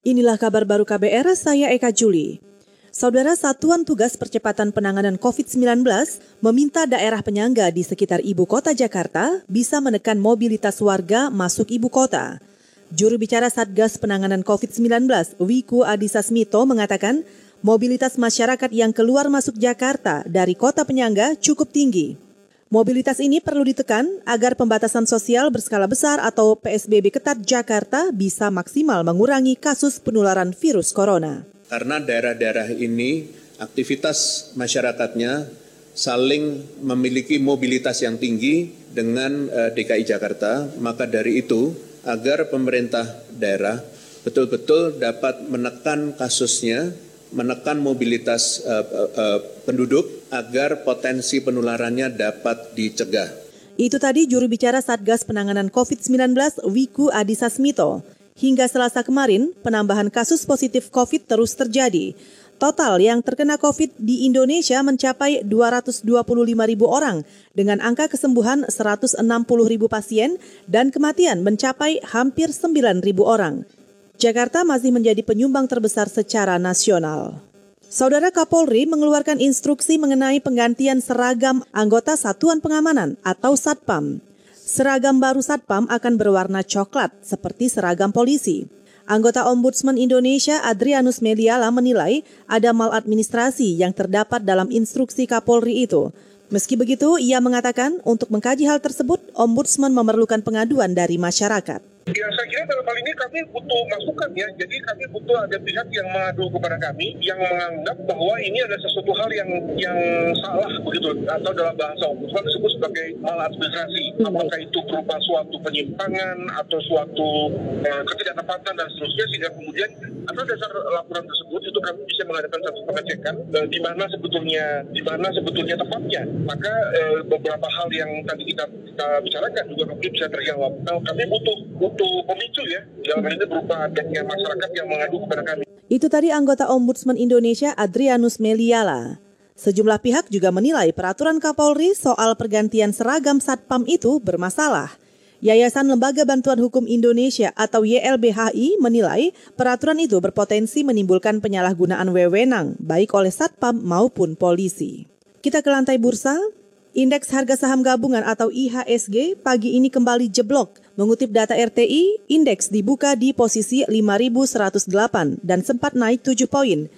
Inilah kabar baru KBR, saya Eka Juli. Saudara Satuan Tugas Percepatan Penanganan COVID-19 meminta daerah penyangga di sekitar ibu kota Jakarta bisa menekan mobilitas warga masuk ibu kota. Juru bicara Satgas Penanganan COVID-19, Wiku Adhisa Smito mengatakan mobilitas masyarakat yang keluar masuk Jakarta dari kota penyangga cukup tinggi. Mobilitas ini perlu ditekan agar pembatasan sosial berskala besar atau PSBB ketat Jakarta bisa maksimal mengurangi kasus penularan virus corona. Karena daerah-daerah ini aktivitas masyarakatnya saling memiliki mobilitas yang tinggi dengan eh, DKI Jakarta, maka dari itu agar pemerintah daerah betul-betul dapat menekan kasusnya menekan mobilitas uh, uh, penduduk agar potensi penularannya dapat dicegah. Itu tadi juru bicara Satgas Penanganan COVID-19 Wiku Adhisa Smito. Hingga Selasa kemarin, penambahan kasus positif COVID terus terjadi. Total yang terkena COVID di Indonesia mencapai 225 ribu orang dengan angka kesembuhan 160 ribu pasien dan kematian mencapai hampir 9 ribu orang. Jakarta masih menjadi penyumbang terbesar secara nasional. Saudara Kapolri mengeluarkan instruksi mengenai penggantian seragam anggota Satuan Pengamanan atau Satpam. Seragam baru Satpam akan berwarna coklat seperti seragam polisi. Anggota Ombudsman Indonesia Adrianus Meliala menilai ada maladministrasi yang terdapat dalam instruksi Kapolri itu. Meski begitu, ia mengatakan untuk mengkaji hal tersebut, Ombudsman memerlukan pengaduan dari masyarakat. Ya saya kira dalam hal ini kami butuh masukan ya. Jadi kami butuh ada pihak yang mengadu kepada kami yang menganggap bahwa ini ada sesuatu hal yang yang salah begitu atau dalam bahasa ombudsman disebut sebagai maladministrasi. Hmm. Apakah itu berupa suatu penyimpangan atau suatu eh, ketidaktepatan dan seterusnya sehingga kemudian atas dasar laporan tersebut itu kami bisa mengadakan satu pengecekan eh, di mana sebetulnya di mana sebetulnya tepatnya. Maka eh, beberapa hal yang tadi kita kita bicarakan juga mungkin bisa terjawab. Nah, kami butuh satu pemicu ya dalam hal ini berupa adanya masyarakat yang mengadu kepada kami. Itu tadi anggota Ombudsman Indonesia Adrianus Meliala. Sejumlah pihak juga menilai peraturan Kapolri soal pergantian seragam Satpam itu bermasalah. Yayasan Lembaga Bantuan Hukum Indonesia atau YLBHI menilai peraturan itu berpotensi menimbulkan penyalahgunaan wewenang baik oleh Satpam maupun polisi. Kita ke lantai bursa, Indeks harga saham gabungan atau IHSG pagi ini kembali jeblok. Mengutip data RTI, indeks dibuka di posisi 5.108 dan sempat naik 7 poin.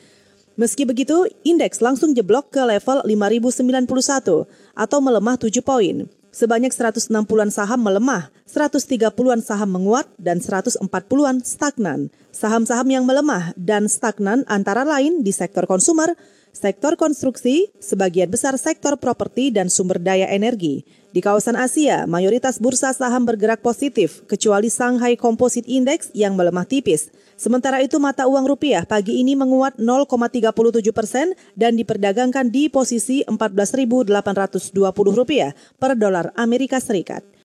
Meski begitu, indeks langsung jeblok ke level 5.091 atau melemah 7 poin. Sebanyak 160-an saham melemah, 130-an saham menguat, dan 140-an stagnan. Saham-saham yang melemah dan stagnan antara lain di sektor konsumer, sektor konstruksi, sebagian besar sektor properti dan sumber daya energi. Di kawasan Asia, mayoritas bursa saham bergerak positif, kecuali Shanghai Composite Index yang melemah tipis. Sementara itu mata uang rupiah pagi ini menguat 0,37 persen dan diperdagangkan di posisi 14.820 rupiah per dolar Amerika Serikat.